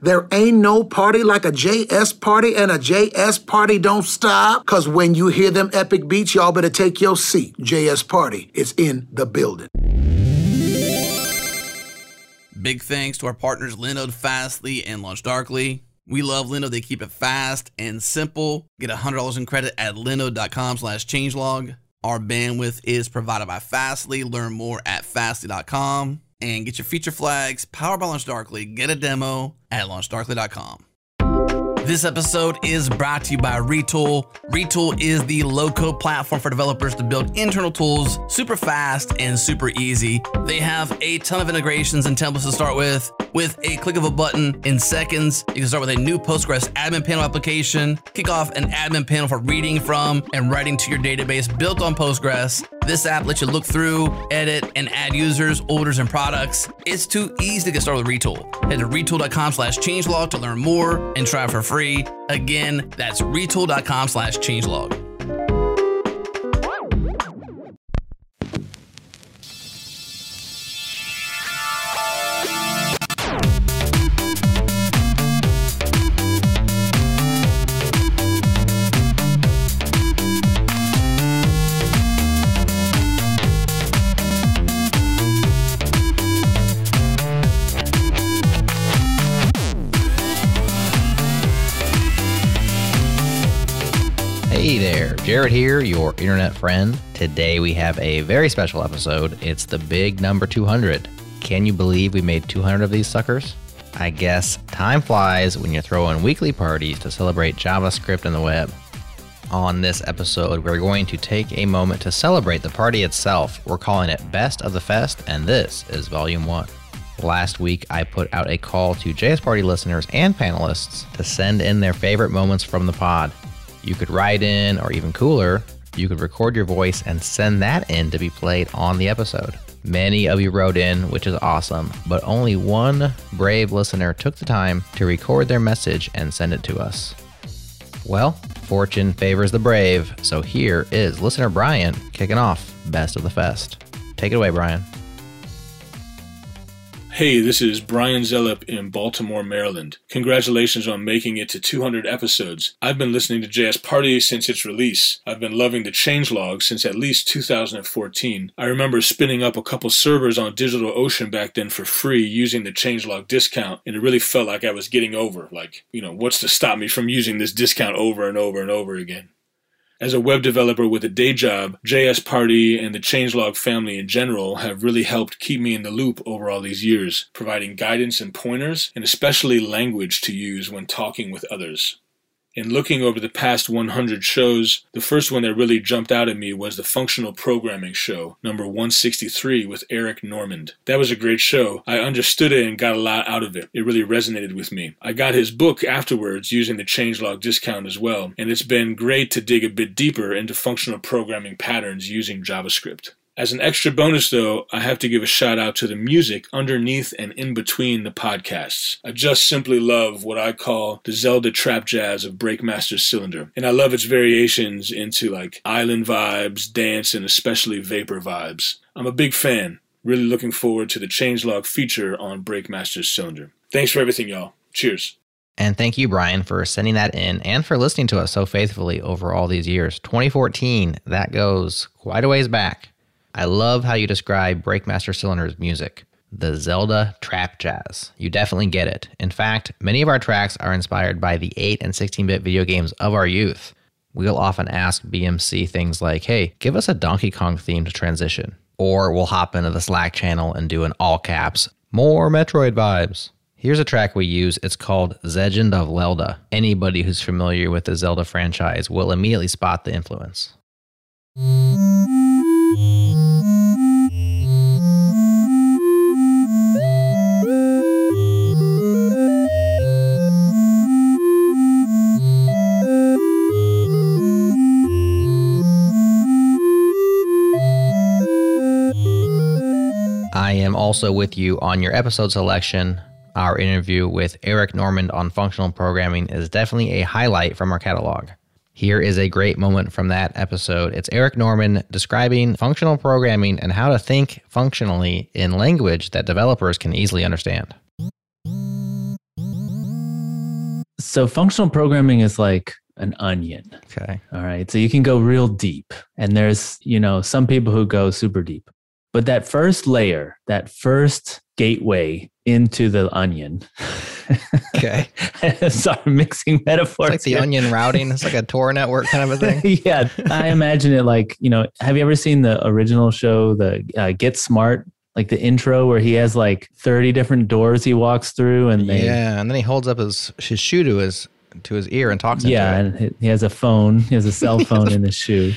There ain't no party like a JS party, and a JS party don't stop. Cause when you hear them epic beats, y'all better take your seat. JS party is in the building. Big thanks to our partners Linode, Fastly, and Launch Darkly. We love Linode. They keep it fast and simple. Get $100 in credit at linode.com slash changelog. Our bandwidth is provided by Fastly. Learn more at fastly.com and get your feature flags powered by Launch Darkly. Get a demo at launchdarkly.com. This episode is brought to you by Retool. Retool is the low code platform for developers to build internal tools super fast and super easy. They have a ton of integrations and templates to start with. With a click of a button in seconds, you can start with a new Postgres admin panel application, kick off an admin panel for reading from and writing to your database built on Postgres. This app lets you look through, edit, and add users, orders, and products. It's too easy to get started with Retool. Head to retool.com slash changelog to learn more and try it for free. Again, that's retool.com slash changelog. Jared here, your internet friend. Today we have a very special episode. It's the big number 200. Can you believe we made 200 of these suckers? I guess time flies when you're throwing weekly parties to celebrate JavaScript and the web. On this episode, we're going to take a moment to celebrate the party itself. We're calling it Best of the Fest, and this is Volume 1. Last week, I put out a call to JS Party listeners and panelists to send in their favorite moments from the pod. You could write in, or even cooler, you could record your voice and send that in to be played on the episode. Many of you wrote in, which is awesome, but only one brave listener took the time to record their message and send it to us. Well, fortune favors the brave, so here is listener Brian kicking off Best of the Fest. Take it away, Brian. Hey, this is Brian Zellup in Baltimore, Maryland. Congratulations on making it to 200 episodes. I've been listening to JS Party since its release. I've been loving the changelog since at least 2014. I remember spinning up a couple servers on DigitalOcean back then for free using the changelog discount, and it really felt like I was getting over. Like, you know, what's to stop me from using this discount over and over and over again? As a web developer with a day job, JS Party and the Changelog family in general have really helped keep me in the loop over all these years, providing guidance and pointers, and especially language to use when talking with others. In looking over the past 100 shows, the first one that really jumped out at me was the Functional Programming Show, number 163 with Eric Normand. That was a great show. I understood it and got a lot out of it. It really resonated with me. I got his book afterwards using the changelog discount as well, and it's been great to dig a bit deeper into functional programming patterns using JavaScript. As an extra bonus, though, I have to give a shout out to the music underneath and in between the podcasts. I just simply love what I call the Zelda trap jazz of Breakmaster Cylinder, and I love its variations into like island vibes, dance, and especially vapor vibes. I'm a big fan. Really looking forward to the changelog feature on Breakmaster Cylinder. Thanks for everything, y'all. Cheers. And thank you, Brian, for sending that in and for listening to us so faithfully over all these years. 2014, that goes quite a ways back. I love how you describe Breakmaster Cylinder's music. The Zelda trap jazz. You definitely get it. In fact, many of our tracks are inspired by the 8 and 16 bit video games of our youth. We'll often ask BMC things like, hey, give us a Donkey Kong themed transition. Or we'll hop into the Slack channel and do an all caps, more Metroid vibes. Here's a track we use. It's called Legend of Zelda. Anybody who's familiar with the Zelda franchise will immediately spot the influence. I am also with you on your episode selection. Our interview with Eric Normand on functional programming is definitely a highlight from our catalog. Here is a great moment from that episode. It's Eric Normand describing functional programming and how to think functionally in language that developers can easily understand. So functional programming is like an onion. Okay. All right. So you can go real deep. And there's, you know, some people who go super deep. But that first layer, that first gateway into the onion. Okay. Sorry, mixing metaphors. It's like the here. onion routing. It's like a Tor network kind of a thing. yeah, I imagine it like you know. Have you ever seen the original show, the uh, Get Smart? Like the intro where he has like thirty different doors he walks through, and they Yeah, and then he holds up his his shoe to his to his ear and talks into yeah, and he has a phone. He has a cell phone in his shoe.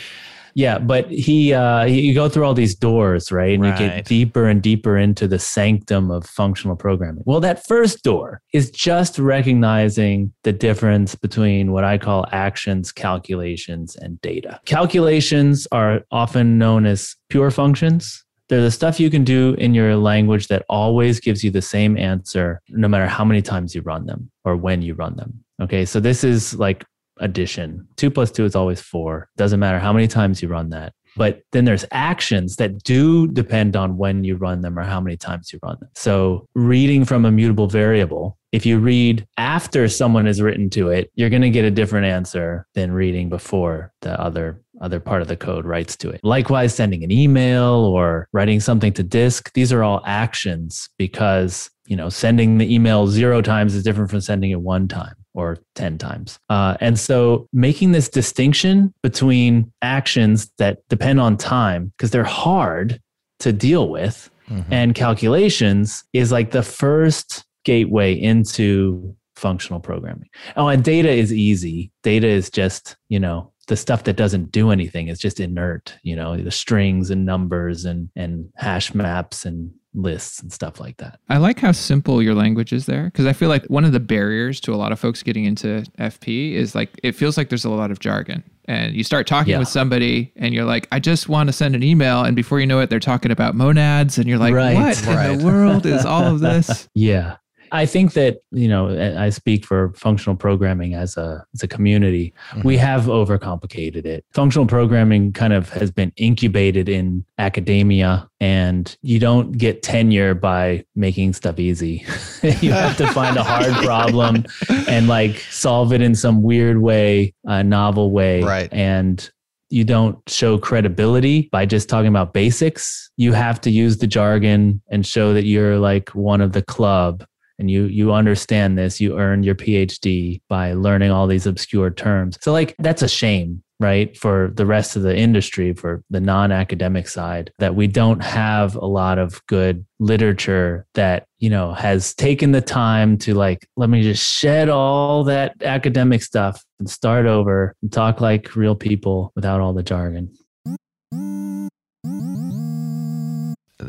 Yeah, but he uh, you go through all these doors, right? And you get deeper and deeper into the sanctum of functional programming. Well, that first door is just recognizing the difference between what I call actions, calculations, and data. Calculations are often known as pure functions. They're the stuff you can do in your language that always gives you the same answer, no matter how many times you run them or when you run them. Okay, so this is like addition. Two plus two is always four. Doesn't matter how many times you run that. But then there's actions that do depend on when you run them or how many times you run them. So reading from a mutable variable, if you read after someone has written to it, you're going to get a different answer than reading before the other other part of the code writes to it. Likewise, sending an email or writing something to disk, these are all actions because, you know, sending the email zero times is different from sending it one time or 10 times. Uh, and so making this distinction between actions that depend on time, because they're hard to deal with, Mhm. and calculations is like the first gateway into functional programming. Oh, and data is easy. Data is just, you know, the stuff that doesn't do anything. It's just inert, you know, the strings and numbers and and hash maps and lists and stuff like that. I like how simple your language is there because I feel like one of the barriers to a lot of folks getting into FP is like it feels like there's a lot of jargon. And you start talking Yeah. with somebody and you're like, I just want to send an email. And before you know it, they're talking about monads. And you're like, Right. what in the world is all of this? Yeah. I think that, you know, I speak for functional programming as a as a community. Mm-hmm. We have overcomplicated it. Functional programming kind of has been incubated in academia and you don't get tenure by making stuff easy. you have to find a hard problem and like solve it in some weird way, a novel way. Right. And you don't show credibility by just talking about basics. You have to use the jargon and show that you're like one of the club and you you understand this. You earned your PhD by learning all these obscure terms. So like that's a shame, right? For the rest of the industry, for the non-academic side, that we don't have a lot of good literature that, you know, has taken the time to like, let me just shed all that academic stuff and start over and talk like real people without all the jargon.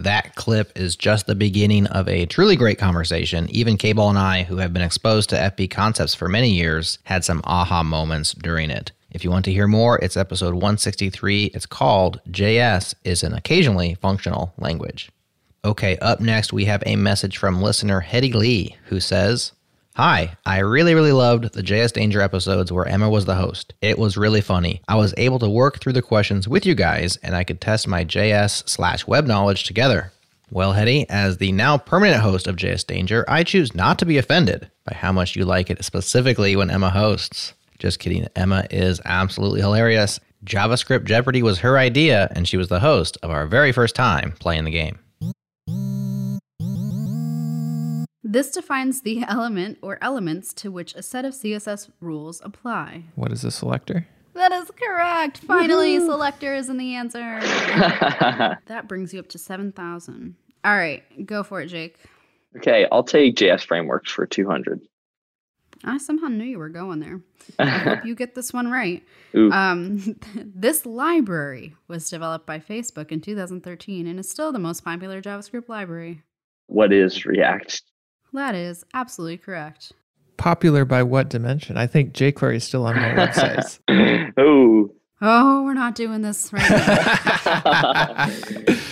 That clip is just the beginning of a truly great conversation. Even K Ball and I, who have been exposed to FP concepts for many years, had some aha moments during it. If you want to hear more, it's episode 163. It's called JS is an occasionally functional language. Okay, up next, we have a message from listener Hetty Lee, who says, Hi, I really, really loved the JS Danger episodes where Emma was the host. It was really funny. I was able to work through the questions with you guys, and I could test my JS slash web knowledge together. Well, Hetty, as the now permanent host of JS Danger, I choose not to be offended by how much you like it, specifically when Emma hosts. Just kidding. Emma is absolutely hilarious. JavaScript Jeopardy was her idea, and she was the host of our very first time playing the game. This defines the element or elements to which a set of CSS rules apply. What is a selector? That is correct. Finally, selector is in the answer. that brings you up to 7,000. All right, go for it, Jake. okay, I'll take JS frameworks for 200. I somehow knew you were going there. I hope you get this one right. Um, this library was developed by Facebook in 2013 and is still the most popular JavaScript library. what is React? That is absolutely correct. Popular by what dimension? I think jQuery is still on my websites. oh, Oh, we're not doing this right now.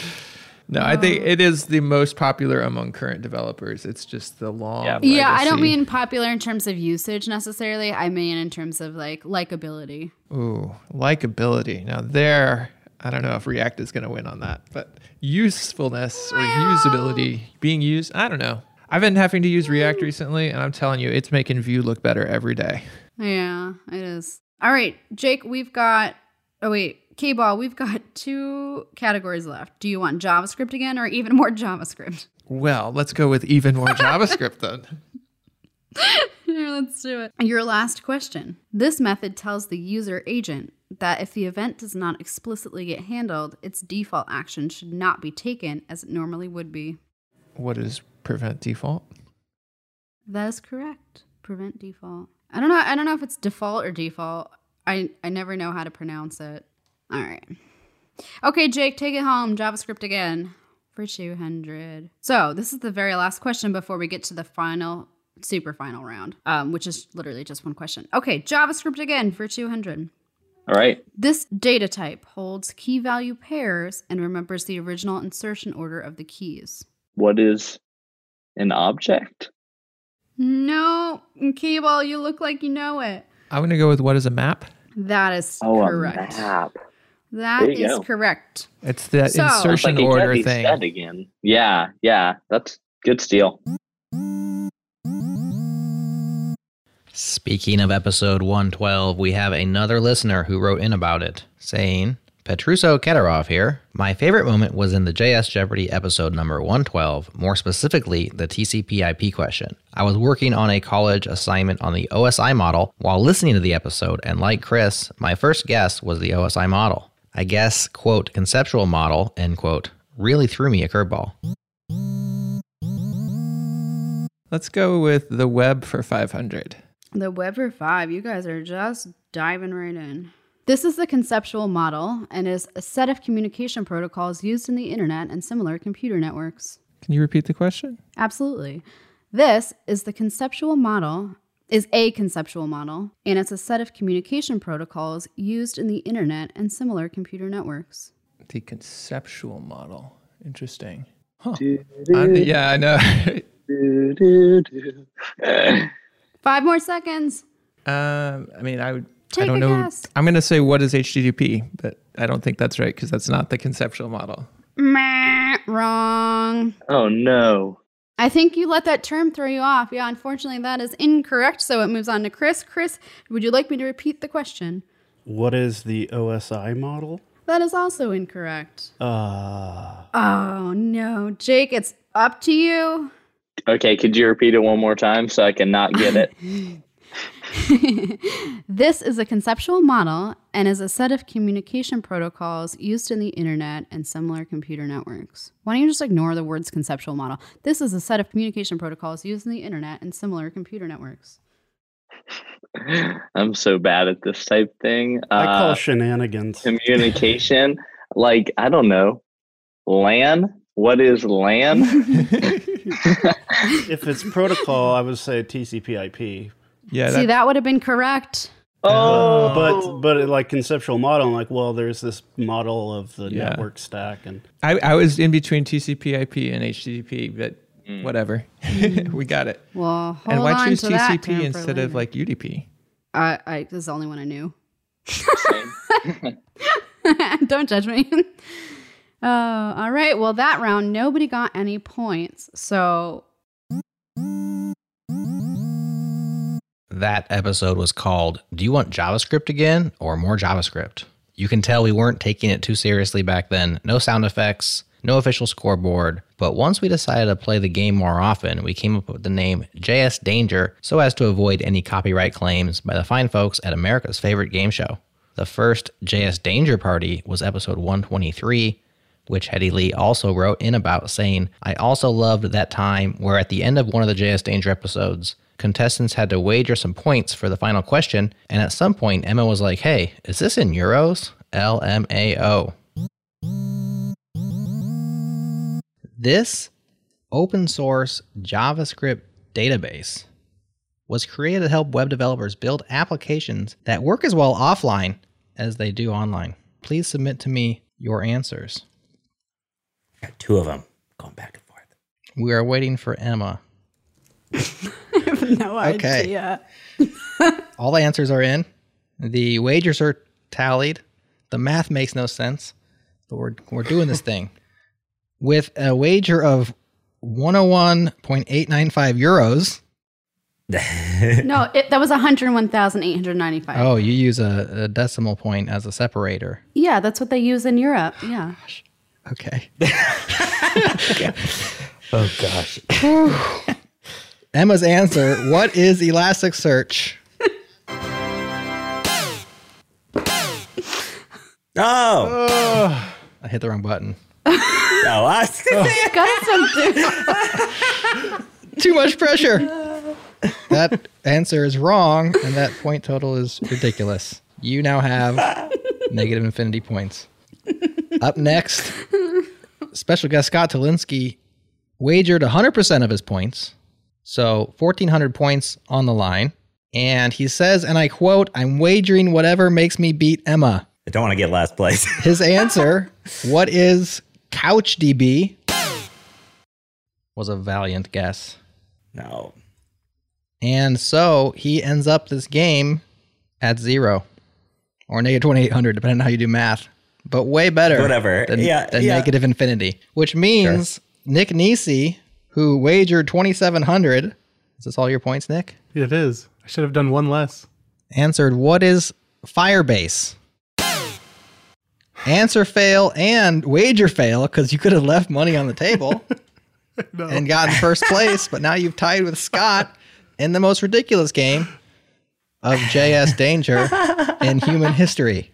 No, I think it is the most popular among current developers. It's just the long. Yeah. yeah, I don't mean popular in terms of usage necessarily. I mean in terms of like likability. Ooh, likability. Now there, I don't know if React is going to win on that, but usefulness or usability, being used, I don't know. I've been having to use React recently, and I'm telling you, it's making Vue look better every day. Yeah, it is. All right, Jake, we've got. Oh wait, K ball, we've got two categories left. Do you want JavaScript again, or even more JavaScript? Well, let's go with even more JavaScript then. Here, let's do it. Your last question. This method tells the user agent that if the event does not explicitly get handled, its default action should not be taken as it normally would be. What is prevent default? That is correct. Prevent default. I don't know. I don't know if it's default or default. I I never know how to pronounce it. All right. Okay, Jake, take it home. JavaScript again for 200. So, this is the very last question before we get to the final super final round, um, which is literally just one question. Okay, JavaScript again for 200. All right. This data type holds key value pairs and remembers the original insertion order of the keys. What is an object? No, K Ball, you look like you know it. I'm going to go with what is a map? That is Oh, correct. a map. That There you is go. correct. It's that So- insertion like order thing. again. Yeah, yeah. That's good steal. Speaking of episode 112, we have another listener who wrote in about it, saying, Petruso Kedarov here. My favorite moment was in the JS Jeopardy episode number 112, more specifically, the TCP IP question. I was working on a college assignment on the OSI model while listening to the episode, and like Chris, my first guess was the OSI model. I guess, quote, conceptual model, end quote, really threw me a curveball. Let's go with the web for 500. The web for 5, you guys are just diving right in. This is the conceptual model and is a set of communication protocols used in the internet and similar computer networks. Can you repeat the question? Absolutely. This is the conceptual model is a conceptual model and it's a set of communication protocols used in the internet and similar computer networks. The conceptual model. Interesting. Huh. I- yeah, I know. Five more seconds. um, I mean, I would. I don't a know. guess. I'm going to say what is HTTP, but I don't think that's right because that's not the conceptual model. Meh, wrong. oh no. I think you let that term throw you off. Yeah, unfortunately, that is incorrect. So it moves on to Chris. Chris, would you like me to repeat the question? What is the OSI model? That is also incorrect. Uh, Oh, no. Jake, it's up to you. Okay, could you repeat it one more time so I can not get it? this is a conceptual model and is a set of communication protocols used in the internet and similar computer networks. Why don't you just ignore the words conceptual model? This is a set of communication protocols used in the internet and similar computer networks. I'm so bad at this type thing. I call Uh, shenanigans. communication. like I don't know, LAN. What is LAN? if it's protocol, I would say TCP/IP. Yeah, See, that, that would have been correct. oh, But but like conceptual model, I'm like, well, there's this model of the Yeah. network stack, and I, I was in between TCP/IP and HTTP, but Mm. whatever, we got it. Well, hold and why on choose to TCP term for instead of like UDP? I, I, this is the only one I knew. Don't judge me. uh, all right. Well, that round, nobody got any points. So That episode was called Do You Want JavaScript Again or More JavaScript? You can tell we weren't taking it too seriously back then. No sound effects, no official scoreboard. But once we decided to play the game more often, we came up with the name JS Danger so as to avoid any copyright claims by the fine folks at America's favorite game show. The first JS Danger party was episode 123, which Hetty Lee also wrote in about, saying, I also loved that time where at the end of one of the JS Danger episodes, contestants had to wager some points for the final question, and at some point, Emma was like, Hey, is this in euros? LMAO. This open source JavaScript database was created to help web developers build applications that work as well offline as they do online. Please submit to me your answers. Got two of them going back and forth. We are waiting for Emma. I have no Okay. idea. All the answers are in. The wagers are tallied. The math makes no sense, but we're, we're doing this thing. With a wager of 101.895 euros. no, it, that was 101,895. Oh, you use a, a decimal point as a separator. Yeah, that's what they use in Europe. Yeah. Okay. Oh gosh. Emma's answer What is Elasticsearch? Oh. I hit the wrong button. No, I was gonna say- Got some Too much pressure. that answer is wrong, and that point total is ridiculous. You now have negative infinity points. Up next, special guest Scott Tolinski wagered 100% of his points. So 1,400 points on the line. And he says, and I quote, I'm wagering whatever makes me beat Emma. I don't want to get last place. His answer, what is CouchDB? Was a valiant guess. no. And so he ends up this game at zero or negative 2800, depending on how you do math. But way better Whatever. than, Yeah, than yeah. negative infinity, which means Nick Nisi, who wagered 2700, is this all your points, Nick? It is. I should have done one less. Answered, what is Firebase? Answer fail and wager fail because you could have left money on the table and gotten first place, but now you've tied with Scott in the most ridiculous game of JS Danger in human history.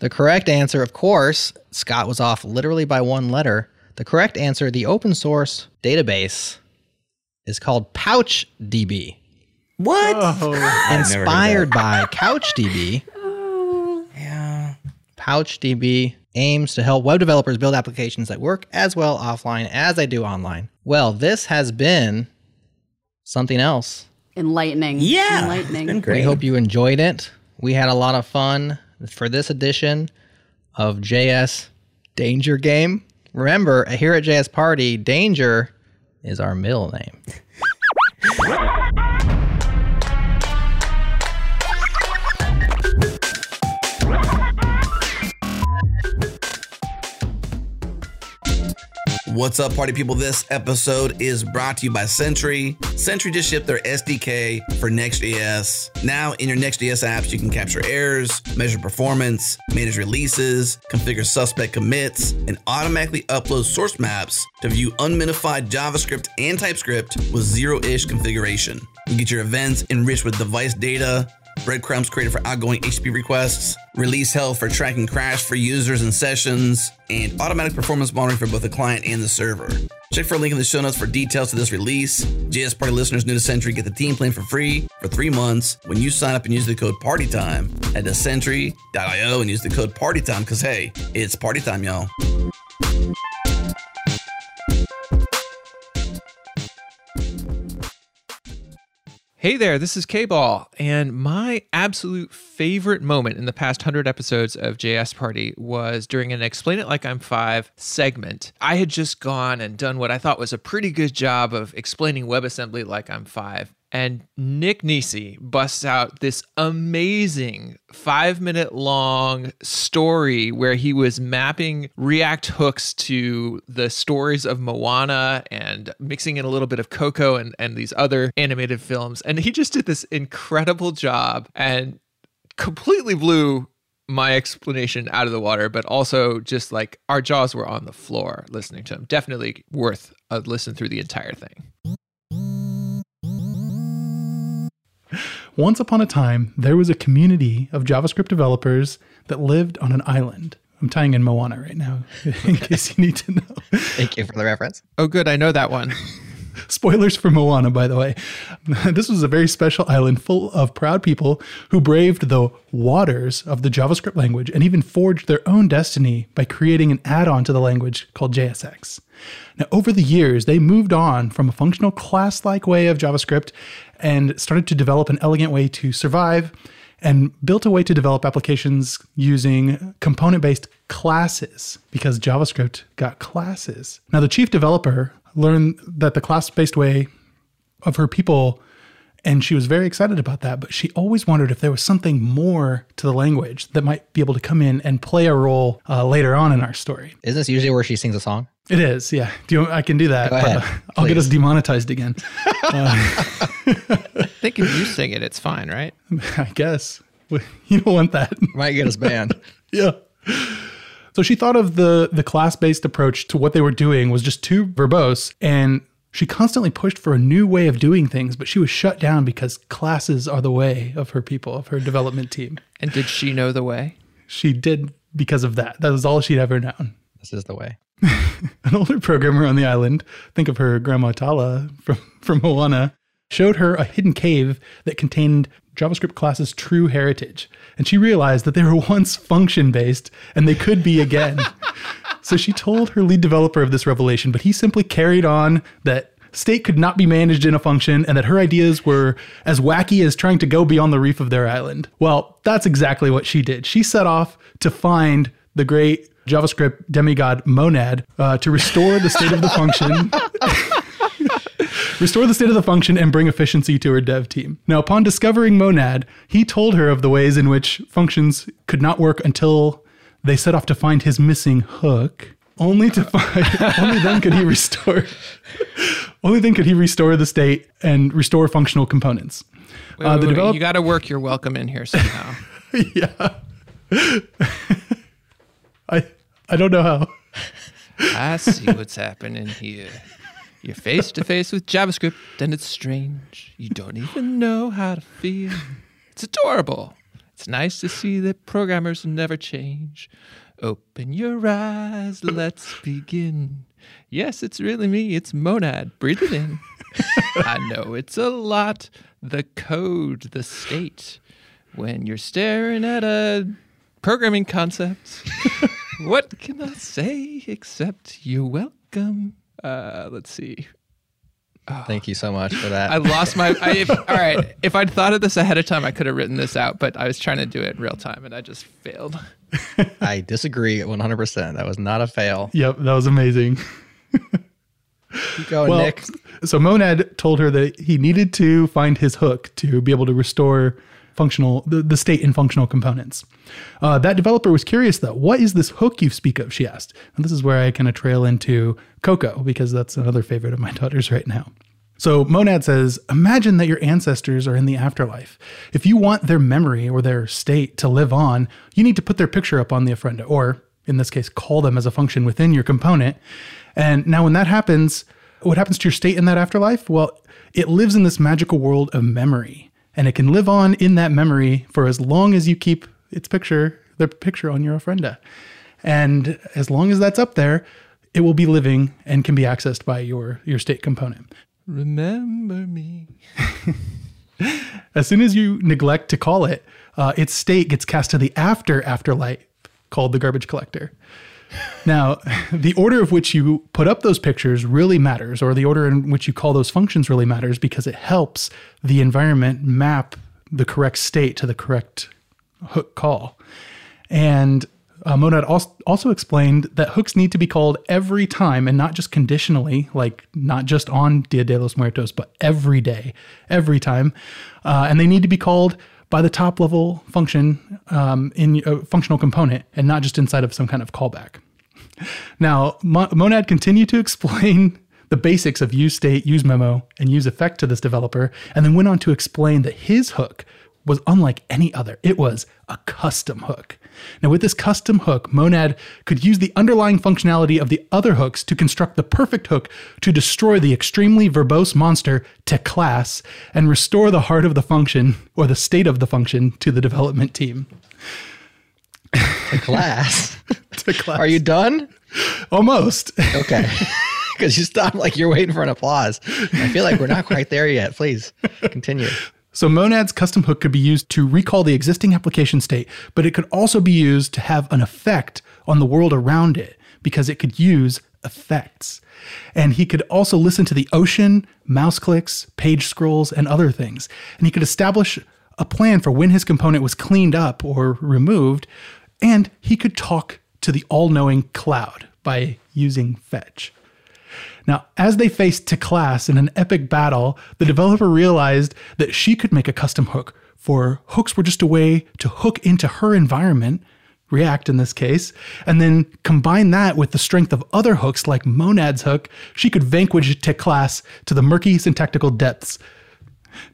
The correct answer, of course, Scott was off literally by one letter. The correct answer, the open source database, is called PouchDB, What? Oh, I've never heard inspired by CouchDB. Oh. Yeah. PouchDB aims to help web developers build applications that work as well offline as they do online. Well, this has been something else. enlightening. Yeah. Enlightening. It's been great. We hope you enjoyed it. We had a lot of fun for this edition of JS Danger Game. Remember, here at JS Party, Danger is our middle name. What's up, party people? This episode is brought to you by Sentry. Sentry just shipped their SDK for Next.js. Now, in your Next.js apps, you can capture errors, measure performance, manage releases, configure suspect commits, and automatically upload source maps to view unminified JavaScript and TypeScript with zero-ish configuration. You get your events enriched with device data, breadcrumbs created for outgoing HTTP requests, release health for tracking crash for users and sessions, and automatic performance monitoring for both the client and the server. Check for a link in the show notes for details to this release. JS Party listeners new to Sentry get the team plan for free for three months when you sign up and use the code PARTYTIME. at to sentry.io and use the code PARTYTIME because, hey, it's party time, y'all. Hey there, this is K Ball, and my absolute favorite moment in the past 100 episodes of JS Party was during an Explain It Like I'm Five segment. I had just gone and done what I thought was a pretty good job of explaining WebAssembly like I'm five. And Nick Nisi busts out this amazing five minute long story where he was mapping React hooks to the stories of Moana and mixing in a little bit of Coco and, and these other animated films. And he just did this incredible job and completely blew my explanation out of the water, but also just like our jaws were on the floor listening to him. Definitely worth a listen through the entire thing. Once upon a time, there was a community of JavaScript developers that lived on an island. I'm tying in Moana right now, in case you need to know. Thank you for the reference. Oh, good. I know that one. Spoilers for Moana, by the way. This was a very special island full of proud people who braved the waters of the JavaScript language and even forged their own destiny by creating an add on to the language called JSX. Now, over the years, they moved on from a functional class like way of JavaScript and started to develop an elegant way to survive and built a way to develop applications using component based classes because JavaScript got classes. Now, the chief developer learned that the class based way of her people And she was very excited about that, but she always wondered if there was something more to the language that might be able to come in and play a role uh, later on in our story. Isn't this usually where she sings a song? It is, yeah. Do you, I can do that. Go ahead, but, uh, I'll get us demonetized again. Uh, I think if you sing it, it's fine, right? I guess you don't want that. Might get us banned. yeah. So she thought of the the class based approach to what they were doing was just too verbose, and she constantly pushed for a new way of doing things, but she was shut down because classes are the way of her people, of her development team. And did she know the way? She did because of that. That was all she'd ever known. This is the way. An older programmer on the island, think of her grandma Tala from, from Moana, showed her a hidden cave that contained JavaScript classes' true heritage. And she realized that they were once function based and they could be again. so she told her lead developer of this revelation, but he simply carried on that state could not be managed in a function and that her ideas were as wacky as trying to go beyond the reef of their island. Well, that's exactly what she did. She set off to find the great JavaScript demigod Monad uh, to restore the state of the function. restore the state of the function and bring efficiency to her dev team. Now, upon discovering Monad, he told her of the ways in which functions could not work until they set off to find his missing hook. Only to find, only then could he restore, only then could he restore the state and restore functional components. Wait, uh, wait, develop- you got to work your welcome in here somehow. yeah. I I don't know how. I see what's happening here. You're face to face with JavaScript, and it's strange. You don't even know how to feel. It's adorable. It's nice to see that programmers never change. Open your eyes, let's begin. Yes, it's really me. It's Monad. Breathe it in. I know it's a lot. The code, the state. When you're staring at a programming concept, what can I say except you're welcome? Uh, let's see. Oh. Thank you so much for that. I lost my. I, if, all right, if I'd thought of this ahead of time, I could have written this out, but I was trying to do it in real time and I just failed. I disagree 100%. That was not a fail. Yep, that was amazing. Keep going, well, Nick. So Monad told her that he needed to find his hook to be able to restore functional the, the state and functional components. Uh, that developer was curious though. What is this hook you speak of? She asked. And this is where I kind of trail into Coco because that's another favorite of my daughter's right now. So Monad says, imagine that your ancestors are in the afterlife. If you want their memory or their state to live on, you need to put their picture up on the ofrenda, or in this case, call them as a function within your component. And now when that happens, what happens to your state in that afterlife? Well, it lives in this magical world of memory and it can live on in that memory for as long as you keep its picture, the picture on your ofrenda. And as long as that's up there, it will be living and can be accessed by your your state component. Remember me. as soon as you neglect to call it, uh, its state gets cast to the after afterlife called the garbage collector. Now, the order of which you put up those pictures really matters, or the order in which you call those functions really matters because it helps the environment map the correct state to the correct hook call. And uh, Monad also explained that hooks need to be called every time and not just conditionally, like not just on Dia de los Muertos, but every day, every time. Uh, and they need to be called by the top level function um, in a functional component and not just inside of some kind of callback. Now, Monad continued to explain the basics of use state, use memo, and use effect to this developer, and then went on to explain that his hook was unlike any other. It was a custom hook. Now, with this custom hook, Monad could use the underlying functionality of the other hooks to construct the perfect hook to destroy the extremely verbose monster to class and restore the heart of the function or the state of the function to the development team. To class? to class. Are you done? Almost. Okay. Because you stopped like you're waiting for an applause. I feel like we're not quite there yet. Please continue. So Monad's custom hook could be used to recall the existing application state, but it could also be used to have an effect on the world around it because it could use effects. And he could also listen to the ocean, mouse clicks, page scrolls, and other things. And he could establish a plan for when his component was cleaned up or removed. And he could talk to the all knowing cloud by using fetch. Now, as they faced to class in an epic battle, the developer realized that she could make a custom hook, for hooks were just a way to hook into her environment, React in this case, and then combine that with the strength of other hooks like Monad's hook, she could vanquish Tick class to the murky syntactical depths.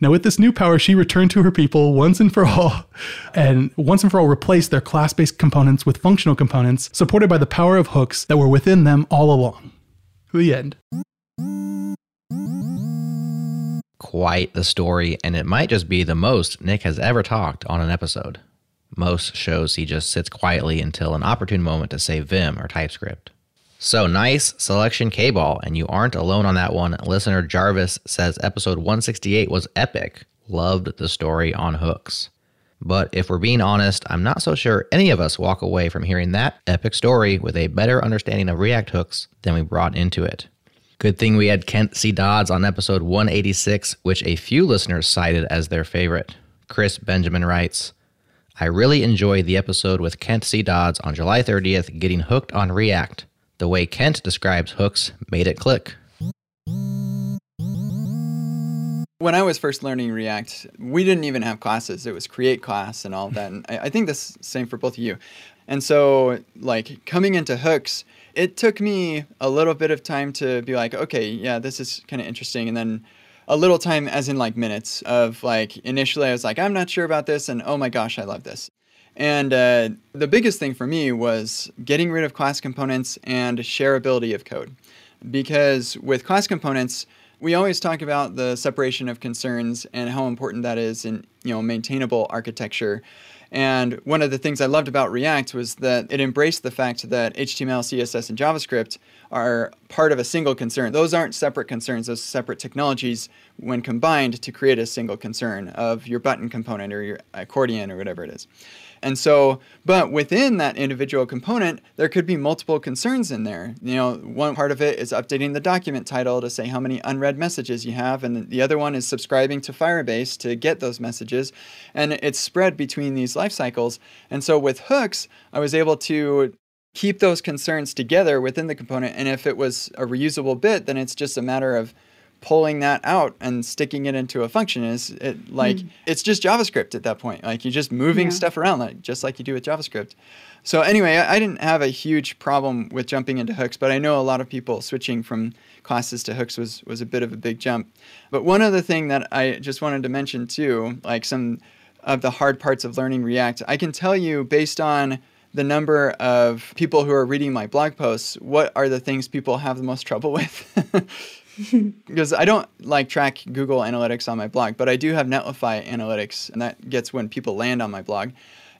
Now, with this new power, she returned to her people once and for all, and once and for all replaced their class based components with functional components supported by the power of hooks that were within them all along. The end. Quite the story, and it might just be the most Nick has ever talked on an episode. Most shows he just sits quietly until an opportune moment to say Vim or TypeScript. So nice selection, K Ball, and you aren't alone on that one. Listener Jarvis says episode 168 was epic. Loved the story on hooks. But if we're being honest, I'm not so sure any of us walk away from hearing that epic story with a better understanding of React hooks than we brought into it. Good thing we had Kent C. Dodds on episode 186, which a few listeners cited as their favorite. Chris Benjamin writes, I really enjoyed the episode with Kent C. Dodds on July 30th getting hooked on React. The way Kent describes hooks made it click. When I was first learning React, we didn't even have classes. It was create class and all that. And I, I think that's same for both of you. And so, like, coming into hooks, it took me a little bit of time to be like, okay, yeah, this is kind of interesting. And then a little time, as in like minutes, of like, initially I was like, I'm not sure about this. And oh my gosh, I love this. And uh, the biggest thing for me was getting rid of class components and shareability of code. Because with class components, we always talk about the separation of concerns and how important that is in you know maintainable architecture. And one of the things I loved about React was that it embraced the fact that HTML, CSS, and JavaScript are part of a single concern. Those aren't separate concerns, those separate technologies when combined to create a single concern of your button component or your accordion or whatever it is. And so, but within that individual component, there could be multiple concerns in there. You know, one part of it is updating the document title to say how many unread messages you have, and the other one is subscribing to Firebase to get those messages. And it's spread between these life cycles. And so with hooks, I was able to keep those concerns together within the component. And if it was a reusable bit, then it's just a matter of pulling that out and sticking it into a function is it like mm. it's just javascript at that point like you're just moving yeah. stuff around like just like you do with javascript so anyway I, I, didn't have a huge problem with jumping into hooks but i know a lot of people switching from classes to hooks was was a bit of a big jump but one other thing that i just wanted to mention too like some of the hard parts of learning react i can tell you based on the number of people who are reading my blog posts what are the things people have the most trouble with because I don't like track Google Analytics on my blog, but I do have Netlify Analytics, and that gets when people land on my blog.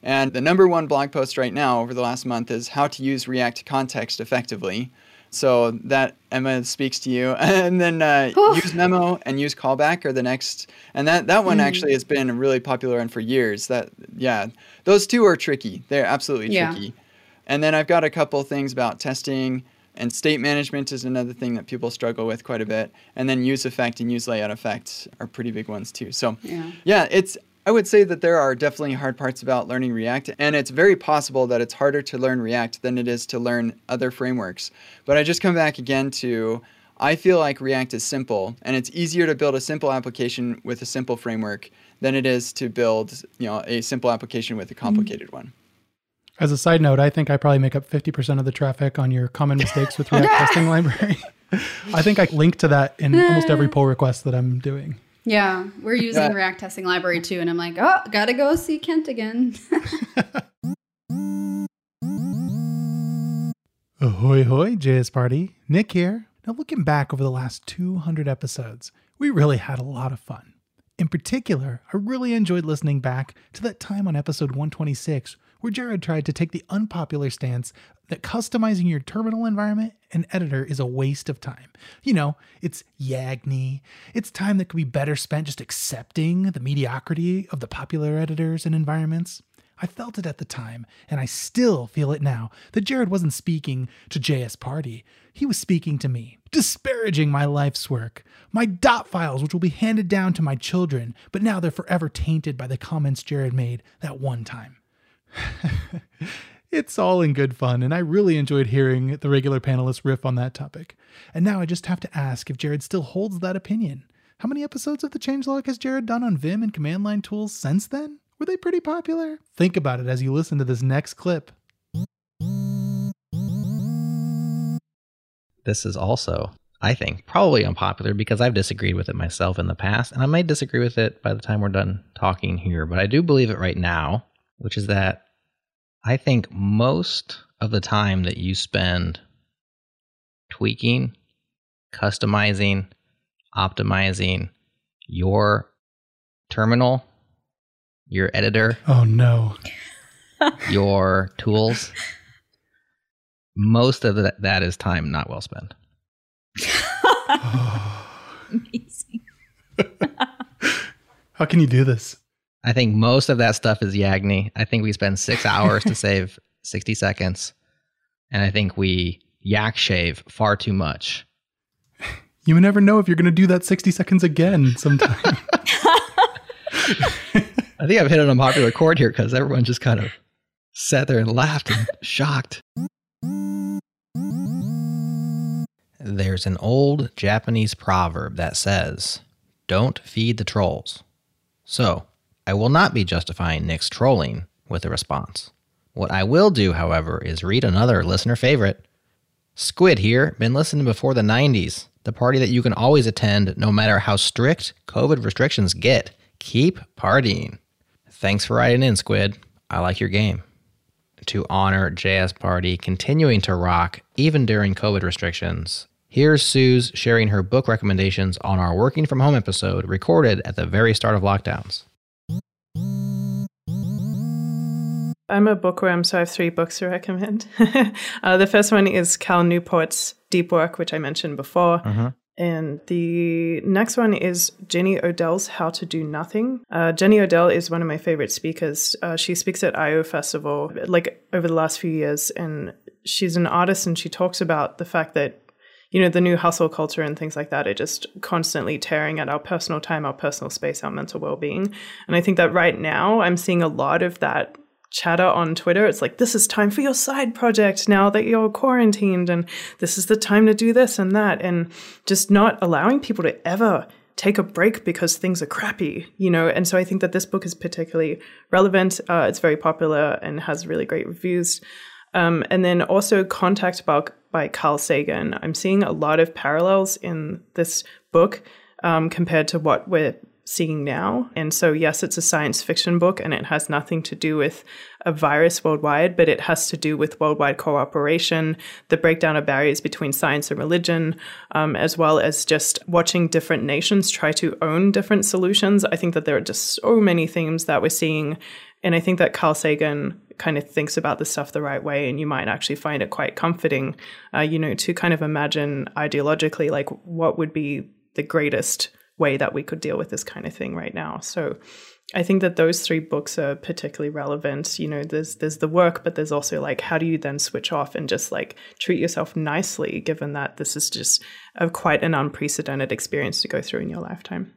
And the number one blog post right now over the last month is how to use React context effectively. So that Emma speaks to you, and then uh, use memo and use callback are the next. And that that one mm. actually has been a really popular one for years. That yeah, those two are tricky. They're absolutely yeah. tricky. And then I've got a couple things about testing and state management is another thing that people struggle with quite a bit. And then use effect and use layout effect are pretty big ones too. So yeah, yeah it's I would say that there are definitely hard parts about learning React, and it's very possible that it's harder to learn React than it is to learn other frameworks. But I just come back again to I feel like React is simple, and it's easier to build a simple application with a simple framework than it is to build you know a simple application with a complicated mm-hmm. one. As a side note, I think I probably make up 50% of the traffic on your common mistakes with React testing library. I think I link to that in almost every pull request that I'm doing. Yeah, we're using yeah. React testing library too, and I'm like, oh, gotta go see Kent again. Ahoy, hoy, JS Party. Nick here. Now, looking back over the last 200 episodes, we really had a lot of fun. In particular, I really enjoyed listening back to that time on episode 126 where Jared tried to take the unpopular stance that customizing your terminal environment and editor is a waste of time. You know, it's Yagni. It's time that could be better spent just accepting the mediocrity of the popular editors and environments. I felt it at the time, and I still feel it now, that Jared wasn't speaking to JS Party. He was speaking to me, disparaging my life's work, my dot files, which will be handed down to my children, but now they're forever tainted by the comments Jared made that one time. It's all in good fun, and I really enjoyed hearing the regular panelists riff on that topic. And now I just have to ask if Jared still holds that opinion. How many episodes of the changelog has Jared done on Vim and command line tools since then? Were they pretty popular? Think about it as you listen to this next clip. This is also, I think, probably unpopular because I've disagreed with it myself in the past, and I might disagree with it by the time we're done talking here, but I do believe it right now, which is that I think most of the time that you spend tweaking, customizing, optimizing your terminal, your editor, Oh no. your tools, most of that, that is time not well spent. Amazing. How can you do this? I think most of that stuff is Yagni. I think we spend six hours to save 60 seconds. And I think we yak shave far too much. You never know if you're going to do that 60 seconds again sometime. I think I've hit an unpopular chord here because everyone just kind of sat there and laughed and shocked. There's an old Japanese proverb that says, Don't feed the trolls. So, I will not be justifying Nick's trolling with a response. What I will do, however, is read another listener favorite. Squid here, been listening before the 90s, the party that you can always attend no matter how strict COVID restrictions get. Keep partying. Thanks for writing in, Squid. I like your game. To honor JS Party continuing to rock even during COVID restrictions, here's Suze sharing her book recommendations on our Working From Home episode recorded at the very start of lockdowns. I'm a bookworm, so I have three books to recommend. uh, the first one is Cal Newport's Deep Work, which I mentioned before. Mhm. And the next one is Jenny Odell's How to Do Nothing. Uh, Jenny Odell is one of my favorite speakers. Uh, she speaks at Eyeo Festival like over the last few years, and she's an artist and she talks about the fact that you know the new hustle culture and things like that are just constantly tearing at our personal time, our personal space, our mental well-being. And I think that right now I'm seeing a lot of that chatter on Twitter. It's like, this is time for your side project now that you're quarantined, and this is the time to do this and that, and just not allowing people to ever take a break because things are crappy, you know. And so I think that this book is particularly relevant. Uh, it's very popular and has really great reviews. Um, and then also Contact Bulk by Carl Sagan. I'm seeing a lot of parallels in this book um, compared to what we're seeing now. And so, yes, it's a science fiction book and it has nothing to do with a virus worldwide, but it has to do with worldwide cooperation, the breakdown of barriers between science and religion, um, as well as just watching different nations try to own different solutions. I think that there are just so many themes that we're seeing. And I think that Carl Sagan kind of thinks about the stuff the right way, and you might actually find it quite comforting, uh, you know, to kind of imagine ideologically, like what would be the greatest way that we could deal with this kind of thing right now. So I think that those three books are particularly relevant. You know, there's there's the work, but there's also like how do you then switch off and just like treat yourself nicely, given that this is just a quite an unprecedented experience to go through in your lifetime.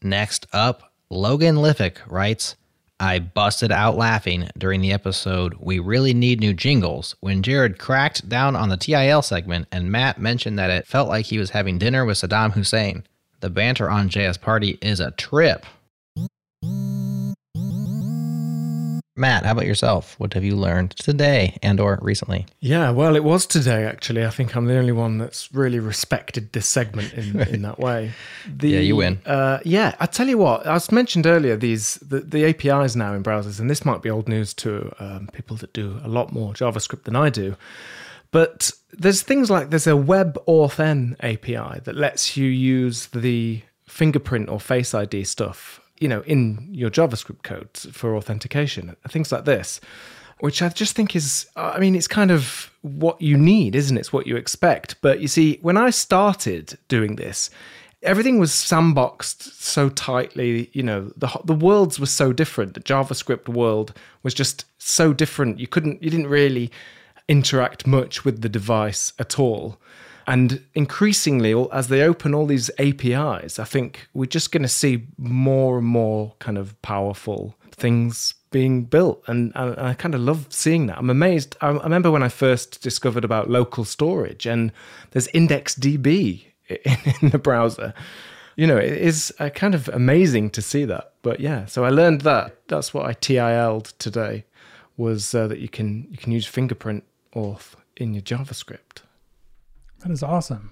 Next up, Logan Liffick writes I busted out laughing during the episode We Really Need New Jingles when Jerod cracked down on the TIL segment and Matt mentioned that it felt like he was having dinner with Saddam Hussein. The banter on JS Party is a trip. Matt, how about yourself? What have you learned today and or recently? Yeah, well, it was today actually. I think I'm the only one that's really respected this segment in, in that way. The, Yeah, you win. Uh, yeah, I tell you what, I mentioned earlier these the, the APIs now in browsers, and this might be old news to um, people that do a lot more JavaScript than I do. But there's things like there's a WebAuthn API that lets you use the fingerprint or Face ID stuff, you know, in your JavaScript code for authentication, things like this, which I just think is, I mean, it's kind of what you need, isn't it? It's what you expect. But you see, when I started doing this, everything was sandboxed so tightly you know the the worlds were so different the javascript world was just so different you couldn't you didn't really interact much with the device at all and increasingly as they open all these apis i think we're just going to see more and more kind of powerful things being built, and, and I kind of love seeing that. I'm amazed. I, remember when I first discovered about local storage, and there's IndexedDB in, in the browser. You know, it is uh, kind of amazing to see that. But yeah, so I learned that. That's what I TIL'd today was uh, that you can you can use fingerprint auth in your JavaScript. That is awesome.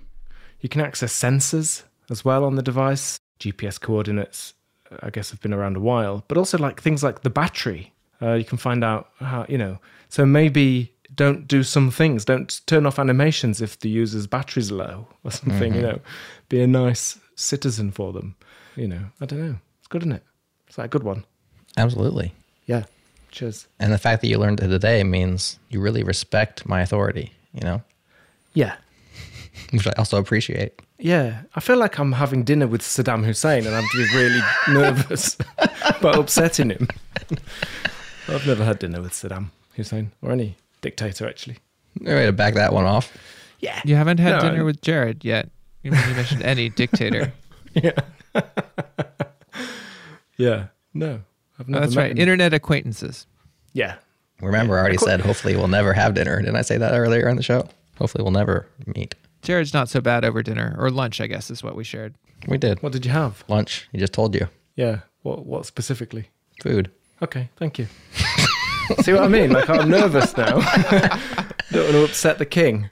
You can access sensors as well on the device. GPS coordinates, I guess, have been around a while, but also like things like the battery. Uh, you can find out how you know. So maybe don't do some things. Don't turn off animations if the user's battery's low or something. You Mhm. know, be a nice citizen for them. You know, I don't know. It's good, isn't it? It's like a good one. Absolutely. Yeah. Cheers. And the fact that you learned it today means you really respect my authority, you know? Yeah. Which I also appreciate. Yeah, I feel like I'm having dinner with Saddam Hussein and I'm really nervous about upsetting him. I've never had dinner with Saddam Hussein or any dictator, actually. No way to back that one off. Yeah. You haven't had No, dinner I- with Jerod yet. You you mentioned any dictator. Yeah. yeah. No. I've Oh, that's right. him. Internet acquaintances. Yeah. Remember, I already Of said hopefully we'll never have dinner. Didn't I say that earlier in the show? Hopefully we'll never meet. Jerod's not so bad over dinner or lunch, I guess, is what we shared. We did. What did you have? Lunch. He just told you. Yeah. What What specifically? Food. Okay. Thank you. See what I mean? Like I'm nervous now. Don't want to upset the king.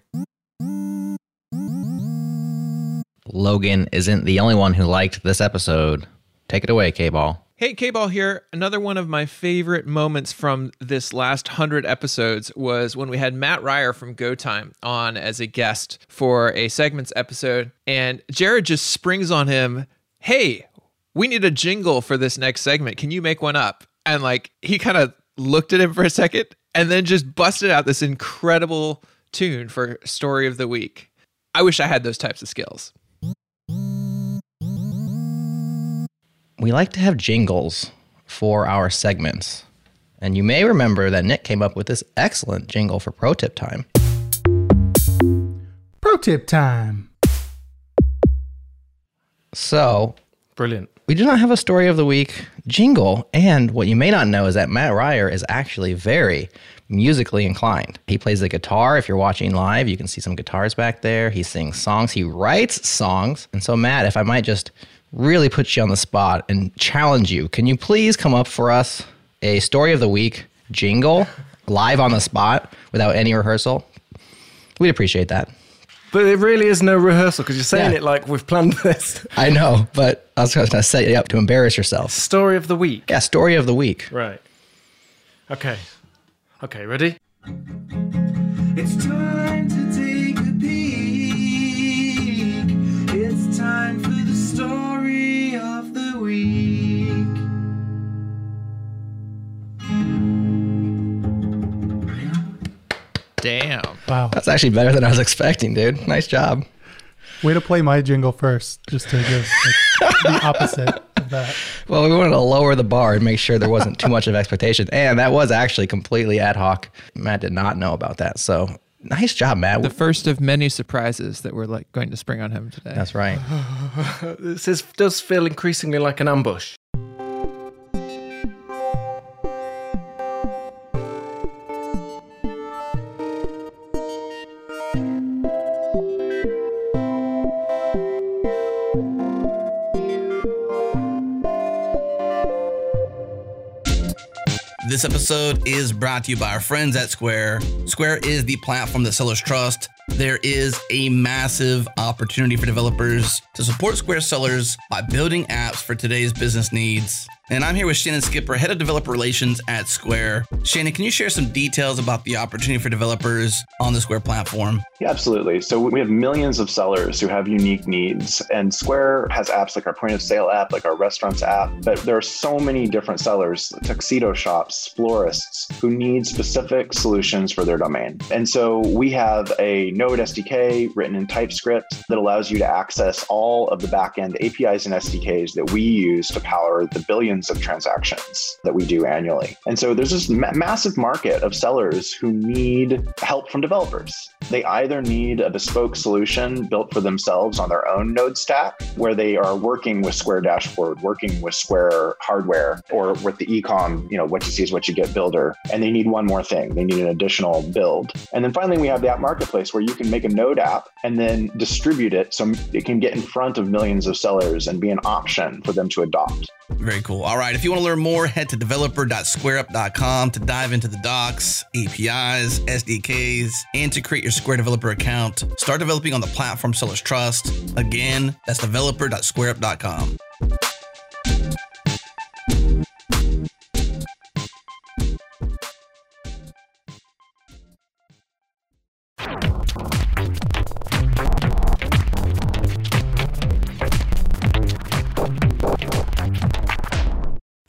Logan isn't the only one who liked this episode. Take it away, K-Ball. Hey, K-Ball here. Another one of my favorite moments from this last 100 episodes was when we had Mat Ryer from Go Time on as a guest for a segments episode. And Jerod just springs on him, Hey, we need a jingle for this next segment. Can you make one up? And like, he kind of looked at him for a second and then just busted out this incredible tune for Story of the Week. I wish I had those types of skills. We like to have jingles for our segments. And you may remember that Nick came up with this excellent jingle for Pro Tip Time. Pro tip time. So, brilliant. We do not have a story of the week jingle, and what you may not know is that Mat Ryer is actually very musically inclined. He plays the guitar. If you're watching live, you can see some guitars back there. He sings songs, he writes songs. And so, Matt, if I might just really put you on the spot and challenge you, can you please come up for us a story of the week jingle live on the spot without any rehearsal? We'd appreciate that. But it really is no rehearsal because you're saying Yeah. it like we've planned this. I know, but I was going to set you up to embarrass yourself. Story of the week. Yeah, story of the week. Right. Okay. Okay, ready? It's time to week. Damn. Wow. That's actually better than I was expecting, dude. Nice job. Way to play my jingle first, just to give like, the opposite of that. Well, we wanted to lower the bar and make sure there wasn't too much of expectation. And that was actually completely ad hoc. Matt did not know about that. So nice job, Matt. The first of many surprises that we're like going to spring on him today. That's right. this is, does feel increasingly like an ambush. This episode is brought to you by our friends at Square. Square is the platform that sellers trust. There is a massive opportunity for developers to support Square sellers by building apps for today's business needs. And I'm here with Shannon Skipper, head of developer relations at Square. Shannon, can you share some details about the opportunity for developers on the Square platform? Yeah, absolutely. So we have millions of sellers who have unique needs, and Square has apps like our point of sale app, like our restaurants app. But there are so many different sellers, tuxedo shops, florists, who need specific solutions for their domain. And so we have a Node SDK written in TypeScript that allows you to access all of the backend APIs and SDKs that we use to power the billions millions of transactions that we do annually. And so there's this ma- massive market of sellers who need help from developers. They either need a bespoke solution built for themselves on their own node stack, where they are working with Square Dashboard, working with Square hardware, or with the ecom, you know, what you see is what you get builder. And they need one more thing. They need an additional build. And then finally, we have the app marketplace where you can make a node app and then distribute it so it can get in front of millions of sellers and be an option for them to adopt. Very cool. All right. If you want to learn more, head to developer.squareup.com to dive into the docs, APIs, SDKs, and to create your Square Developer account. Start developing on the platform sellers trust. Again, that's developer.squareup.com.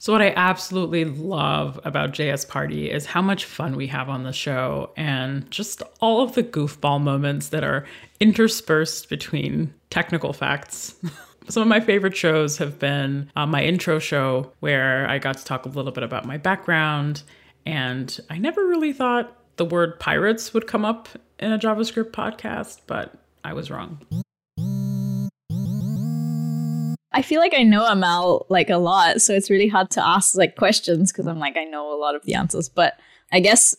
So, what I absolutely love about JS Party is how much fun we have on the show and just all of the goofball moments that are interspersed between technical facts. Some of my favorite shows have been uh, my intro show, where I got to talk a little bit about my background. And I never really thought the word pirates would come up in a JavaScript podcast, but I was wrong. I feel like I know Amal like a lot, so it's really hard to ask like questions because I'm like I know a lot of the answers. But I guess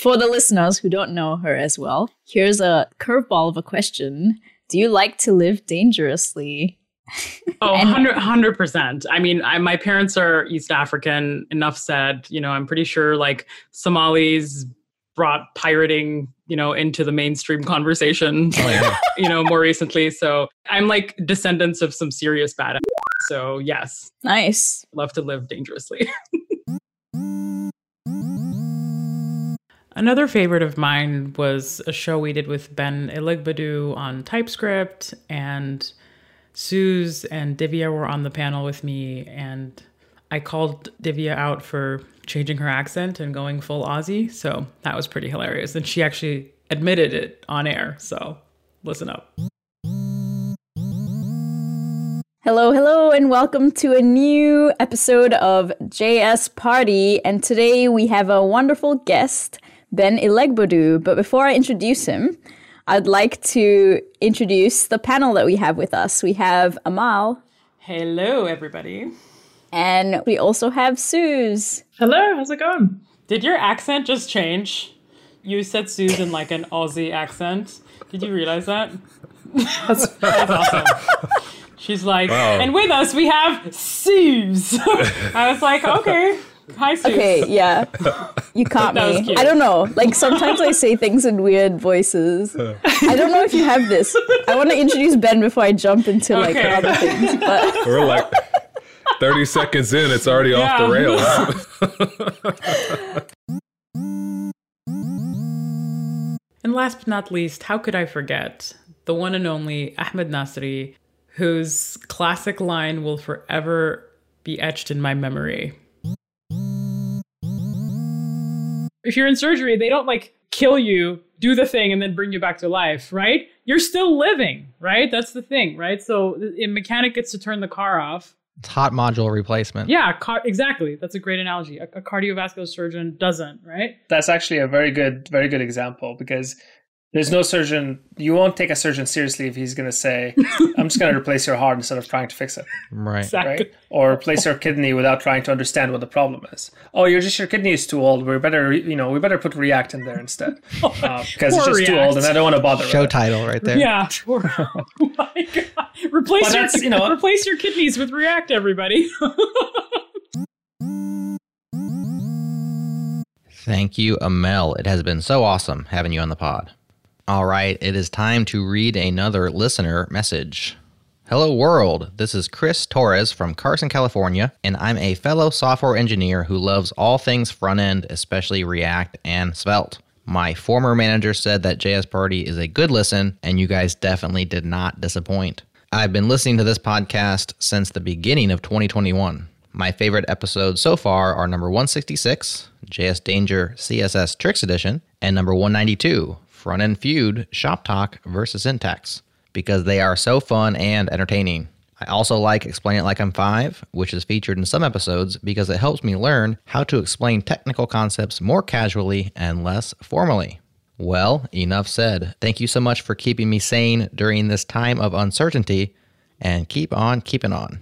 for the listeners who don't know her as well, here's a curveball of a question: Do you like to live dangerously? Oh, 100 percent. I mean, I, my parents are East African. Enough said. You know, I'm pretty sure like Somalis brought pirating, you know, into the mainstream conversation. Oh, you know, more recently. So I'm like descendants of some serious bad. So yes, nice. Love to live dangerously. Another favorite of mine was a show we did with Ben Ilegbodu on TypeScript, and Suze and Divya were on the panel with me, and I called Divya out for changing her accent and going full Aussie. So that was pretty hilarious. And she actually admitted it on air. So listen up. Hello, hello, and welcome to a new episode of JS Party. And today we have a wonderful guest, Ben Ilegbodu. But before I introduce him, I'd like to introduce the panel that we have with us. We have Amal. Hello, everybody. And we also have Suze. Hello, how's it going? Did your accent just change? You said Suze in like an Aussie accent. Did you realize that? That's, that's awesome. She's like, Wow. and with us we have Suze. I was like, okay. Hi, Suze. Okay, yeah. You caught That was me. cute. I don't know. Like sometimes I say things in weird voices. I don't know if you have this. I want to introduce Ben before I jump into like Okay. other things. But We're like 30 seconds in, it's already off the rails. And last but not least, how could I forget the one and only Ahmad Nassri, whose classic line will forever be etched in my memory. If you're in surgery, they don't like kill you, do the thing, and then bring you back to life, right? You're still living, right? That's the thing, right? So a mechanic gets to turn the car off. It's hot module replacement. Yeah, car- exactly. That's a great analogy. A, a cardiovascular surgeon doesn't, right? That's actually a very good, very good example because there's no surgeon. You won't take a surgeon seriously if he's going to say, "I'm just going to replace your heart instead of trying to fix it." Right. Exactly. Right? Or replace your kidney without trying to understand what the problem is. Oh, you're just your kidney is too old. We better, you know, we better put React in there instead uh, because it's Poor just too old, and I don't want to bother. with Show it. title right there. Yeah. Poor- oh my God. Replace your you know- replace your kidneys with React, everybody. Thank you, Amal. It has been so awesome having you on the pod. All right, it is time to read another listener message. Hello, world. This is Chris Torres from Carson, California, and I'm a fellow software engineer who loves all things front end, especially React and Svelte. My former manager said that JS Party is a good listen, and you guys definitely did not disappoint. I've been listening to this podcast since the beginning of 2021. My favorite episodes so far are number 166, JS Danger CSS Tricks Edition, and number 192, Front End Feud Shop Talk versus Syntax, because they are so fun and entertaining. I also like Explain It Like I'm Five, which is featured in some episodes because it helps me learn how to explain technical concepts more casually and less formally. Well, enough said. Thank you so much for keeping me sane during this time of uncertainty, and keep on keeping on.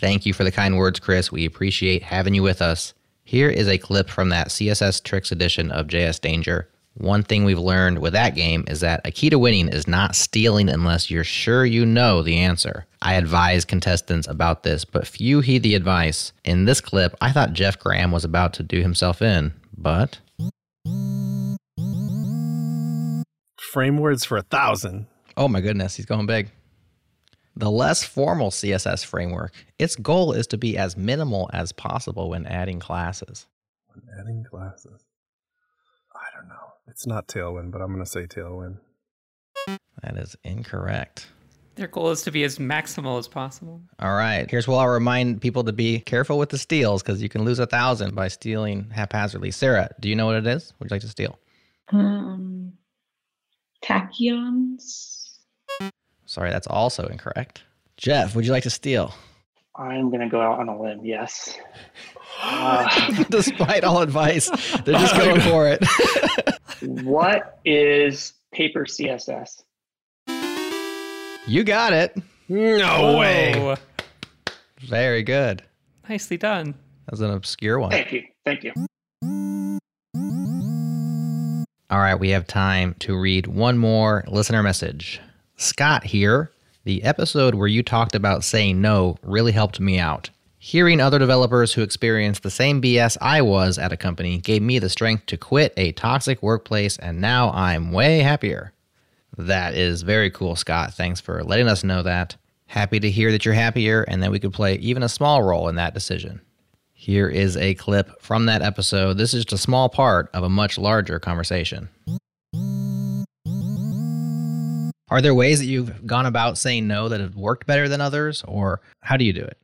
Thank you for the kind words, Chris. We appreciate having you with us. Here is a clip from that CSS Tricks edition of JS Danger. One thing we've learned with that game is that a key to winning is not stealing unless you're sure you know the answer. I advise contestants about this, but few heed the advice. In this clip, I thought Jeff Graham was about to do himself in, but Frame words for a thousand. Oh my goodness, he's going big. The less formal CSS framework, its goal is to be as minimal as possible when adding classes. When adding classes. I don't know. It's not Tailwind, but I'm going to say Tailwind. That is incorrect. Their goal is to be as maximal as possible. All right. Here's where I'll remind people to be careful with the steals because you can lose a thousand by stealing haphazardly. Sarah, do you know what it is? Would you like to steal? Um, tachyons. Sorry, that's also incorrect. Jeff, would you like to steal? I'm gonna go out on a limb. Yes. Uh, Despite all advice, they're just going for it. what is paper CSS? You got it. No way. Very good. Nicely done. That was an obscure one. Thank you. Thank you. All right, we have time to read one more listener message. Scott here. The episode where you talked about saying no really helped me out. Hearing other developers who experienced the same BS I was at a company gave me the strength to quit a toxic workplace, and now I'm way happier. That is very cool, Scott. Thanks for letting us know that. Happy to hear that you're happier and that we could play even a small role in that decision. Here is a clip from that episode. This is just a small part of a much larger conversation. Are there ways that you've gone about saying no that have worked better than others, or how do you do it?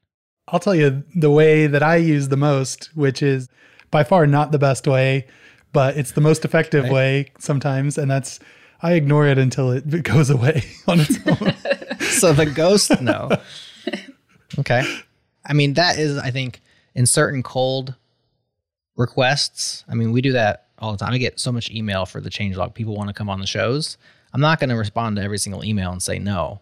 I'll tell you the way that I use the most, which is by far not the best way, but it's the most effective Right. way sometimes. And that's I ignore it until it goes away on its own. so the ghost no. Okay. I mean, that is, I think, in certain cold requests. I mean, we do that all the time. I get so much email for the changelog. People want to come on the shows. I'm not going to respond to every single email and say no.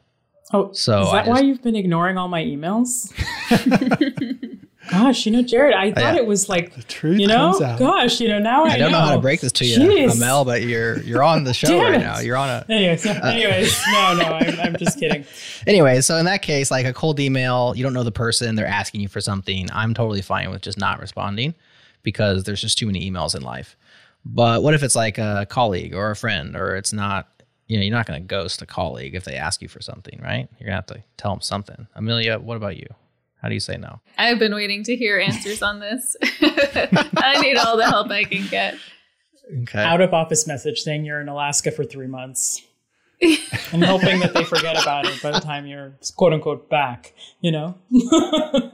Oh, So is I that why you've been ignoring all my emails? Gosh, you know, Jerod, I thought Yeah. it was like the truth You know, comes out. gosh, you know, now I, I don't know. how to break this to you, Jeez. Amal, but you're you're on the show right now. You're on a. Anyways, no, Uh, anyways, no, no, I'm, I'm just kidding. Anyway, so in that case, like a cold email, you don't know the person, they're asking you for something. I'm totally fine with just not responding because there's just too many emails in life. But what if it's like a colleague or a friend, or it's not, you know, you're not going to ghost a colleague if they ask you for something, right? You're going to have to tell them something. Amelia, what about you? How do you say no? I've been waiting to hear answers on this. I need all the help I can get. Okay. Out of office message saying you're in Alaska for three months. I'm hoping that they forget about it by the time you're quote unquote back, you know?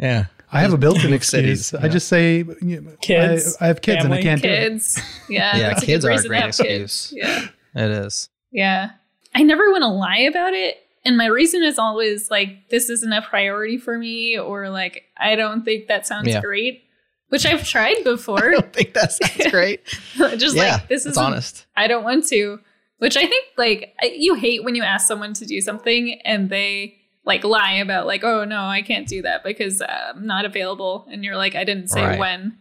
Yeah. I have a built-in excuse. cities, I just say you know, Kids, I, I have kids and I can't do it. Kids. Yeah. yeah, that's a kids are a great excuse. kids. Yeah. It is. Yeah. I never want to lie about it. And my reason is always like, this isn't a priority for me, or like, I don't think that sounds Yeah. great, which I've tried before. I don't think that sounds great. Just Yeah, like, this is honest. I don't want to, which I think like you hate when you ask someone to do something and they like lie about like, oh no, I can't do that because uh, I'm not available. And you're like, I didn't say Right. when.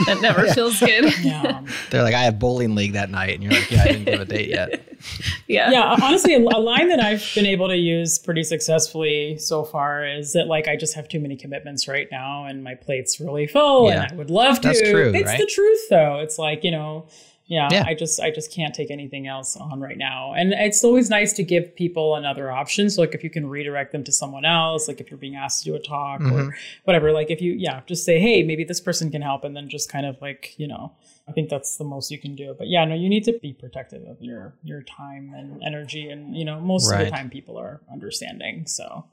that never Yeah. feels good. They're like, I have bowling league that night. And you're like, yeah, I didn't give a date yet. Yeah. Yeah. Honestly, a, a line that I've been able to use pretty successfully so far is that like I just have too many commitments right now and my plate's really full Yeah. and I would love to. That's true, It's right? the truth though. It's like, you know, yeah, Yeah. I just I just can't take anything else on right now. And it's always nice to give people another option. So like if you can redirect them to someone else, like if you're being asked to do a talk Mhm. or whatever, like if you yeah, just say, hey, maybe this person can help and then just kind of like, you know, I think that's the most you can do. But yeah, no, you need to be protective of your your time and energy and you know, most of the time people are understanding. So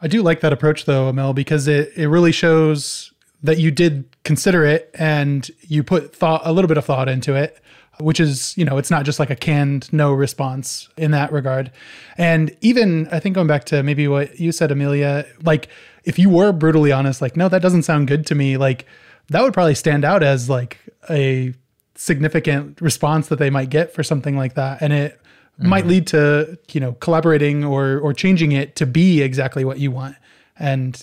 I do like that approach though, Amal, because it, it really shows that you did consider it and you put thought a little bit of thought into it which is you know it's not just like a canned no response in that regard. And even i think going back to maybe what you said amelia like if you were brutally honest like no that doesn't sound good to me like that would probably stand out as like a significant response that they might get for something like that. And it might mm-hmm. lead to you know collaborating or or changing it to be exactly what you want. And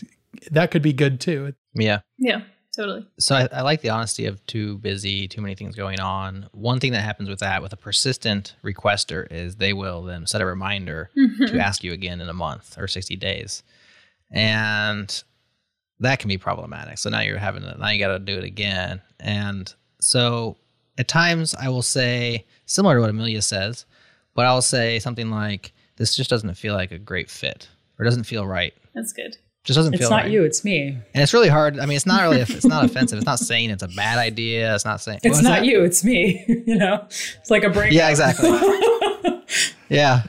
that could be good too Yeah. Yeah, totally. So I, I like the honesty of too busy, too many things going on. One thing that happens with that, with a persistent requester, is they will then set a reminder Mhm. to ask you again in a month or 60 days. And that can be problematic. So now you're having to, now you got to do it again. And so at times I will say, similar to what Amelia says, but I'll say something like, this just doesn't feel like a great fit or doesn't feel right. That's good. Just doesn't It's feel not right. you, it's me. And it's really hard. I mean, it's not really, it's not offensive. It's not saying it's a bad idea. It's not saying, It's not that? you, it's me. you know, it's like a break. Yeah, exactly. yeah.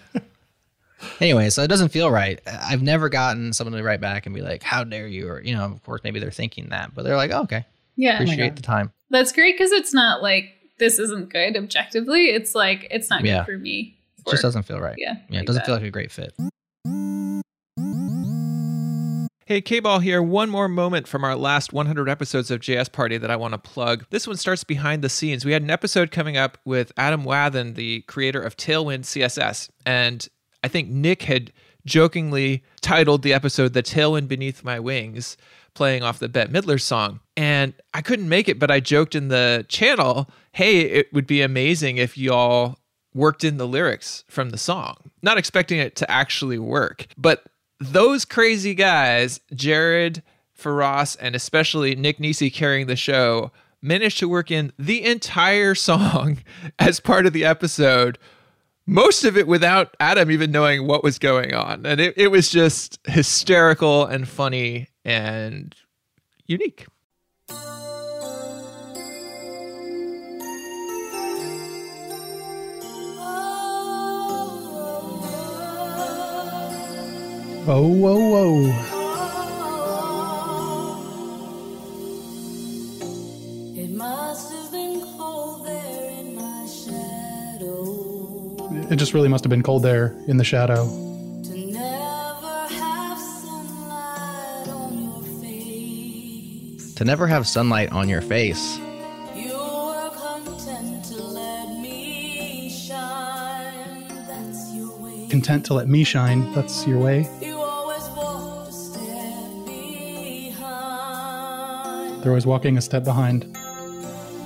Anyway, so it doesn't feel right. I've never gotten someone to write back and be like, "How dare you?" Or you know, of course, maybe they're thinking that, but they're like, oh, "Okay, Yeah. Oh appreciate the time." That's great because it's not like this isn't good objectively. It's like it's not Yeah. good for me. It just doesn't feel right. Yeah, yeah, like it doesn't that. feel like a great fit. Hey, K-Ball here. One more moment from our last 100 episodes of JS Party that I want to plug. This one starts behind the scenes. We had an episode coming up with Adam Wathan, the creator of Tailwind CSS. And I think Nick had jokingly titled the episode The Tailwind Beneath My Wings, playing off the Bette Midler song. And I couldn't make it, but I joked in the channel, hey, it would be amazing if y'all worked in the lyrics from the song, not expecting it to actually work. But those crazy guys, Jerod, Faraz, and especially Nick Nisi carrying the show, managed to work in the entire song as part of the episode. Most of it without Adam even knowing what was going on. And it, it was just hysterical and funny and unique. Whoa whoa whoa It must have been cold there in my shadow it just really must have been cold there in the shadow to never have sunlight on your face. To never have sunlight on your face. You were content to let me shine. That's your way. Behind. they're always walking a step behind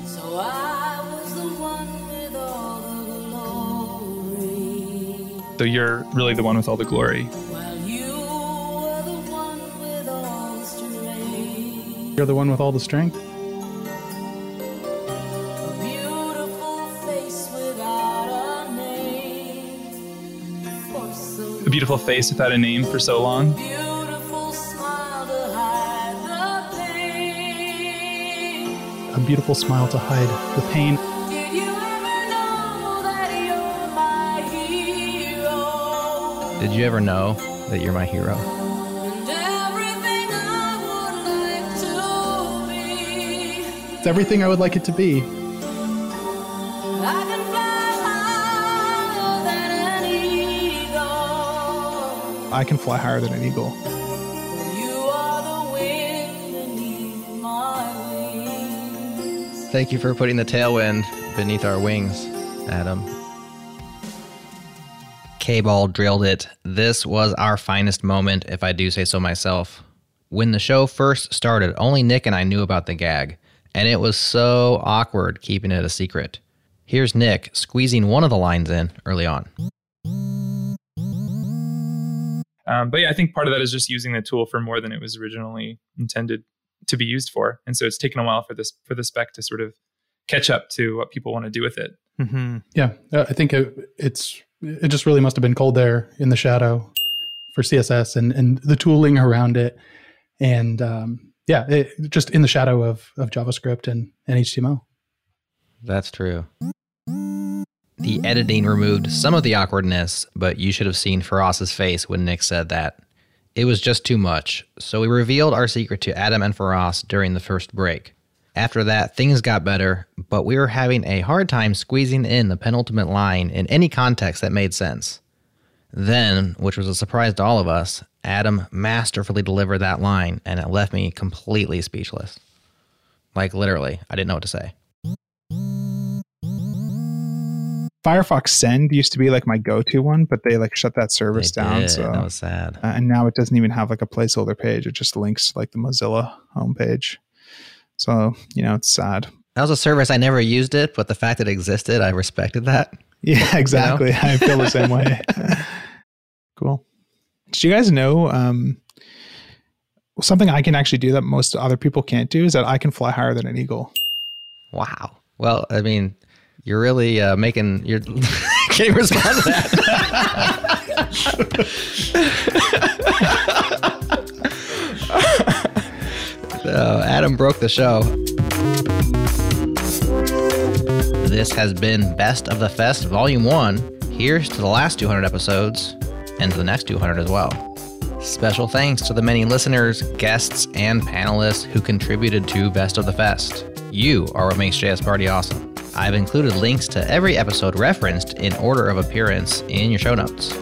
So I was the one with all the glory. So you're really the one with all the glory. You were the one with all the strength. you're the one with all the strength Beautiful face without a name. For so A beautiful face without a name for so long. Beautiful smile to hide the pain Did you ever know that you're my hero? Did you ever know that you're my hero? And everything I would like to be. it's everything i would like it to be I can fly higher than an eagle. Thank you for putting the tailwind beneath our wings, Adam. K Ball drilled it. This was our finest moment, if I do say so myself. When the show first started, only Nick and I knew about the gag, and it was so awkward keeping it a secret. Here's Nick squeezing one of the lines in early on. Um, but yeah, I think part of that is just using the tool for more than it was originally intended to be used for, and so it's taken a while for this for the spec to sort of catch up to what people want to do with it. Mm-hmm. Yeah, uh, I think it, it's it just really must have been cold there in the shadow for CSS and and the tooling around it, and um, yeah, it, just in the shadow of of JavaScript and and HTML. That's true. The editing removed some of the awkwardness, but you should have seen Faraz's face when Nick said that. It was just too much, so we revealed our secret to Adam and Faraz during the first break. After that, things got better, but we were having a hard time squeezing in the penultimate line in any context that made sense. Then, which was a surprise to all of us, Adam masterfully delivered that line, and it left me completely speechless. Like, literally, I didn't know what to say. Firefox Send used to be like my go-to one, but they like shut that service They down. did. So That was sad. Uh, and now it doesn't even have like a placeholder page. It just links to like the Mozilla homepage. So you know it's sad. That was a service I never used it, but the fact that it existed, I respected that. Yeah, exactly. I feel the same way. cool. Did you guys know um, something I can actually do that most other people can't do is that I can fly higher than an eagle. Wow. Well, I mean, you're really uh, making you're can't even respond to that. so Adam broke the show. This has been Best of the Fest Volume 1. Here's to the last 200 episodes and to the next 200 as well. Special thanks to the many listeners, guests, and panelists who contributed to Best of the Fest. You are what makes JS Party awesome. I've included links to every episode referenced in order of appearance in your show notes.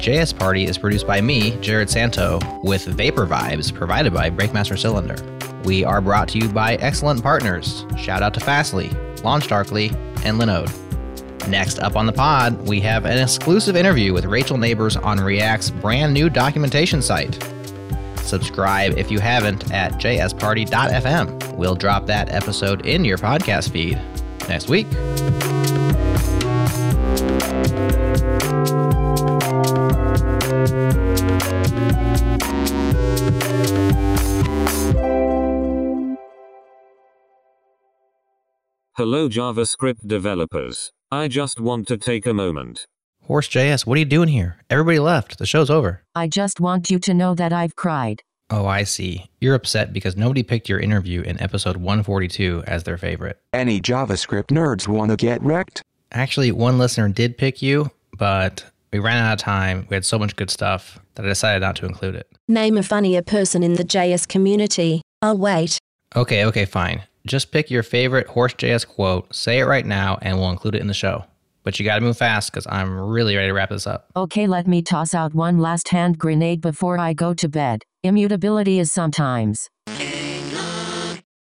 JS Party is produced by me, Jerod Santo, with Vapor Vibes provided by Breakmaster Cylinder. We are brought to you by excellent partners. Shout out to Fastly, LaunchDarkly, and Linode. Next up on the pod, we have an exclusive interview with Rachel Nabors on React's brand new documentation site. Subscribe if you haven't at jsparty.fm. We'll drop that episode in your podcast feed next week. Hello JavaScript developers. I just want to take a moment. Horse JS, what are you doing here? Everybody left. The show's over. I just want you to know that I've cried. Oh, I see. You're upset because nobody picked your interview in episode 142 as their favorite. Any JavaScript nerds want to get wrecked? Actually, one listener did pick you, but we ran out of time. We had so much good stuff that I decided not to include it. Name a funnier person in the JS community. I'll wait. Okay, okay, fine. Just pick your favorite Horse JS quote, say it right now, and we'll include it in the show. But you gotta move fast because I'm really ready to wrap this up. Okay, let me toss out one last hand grenade before I go to bed. Immutability is sometimes.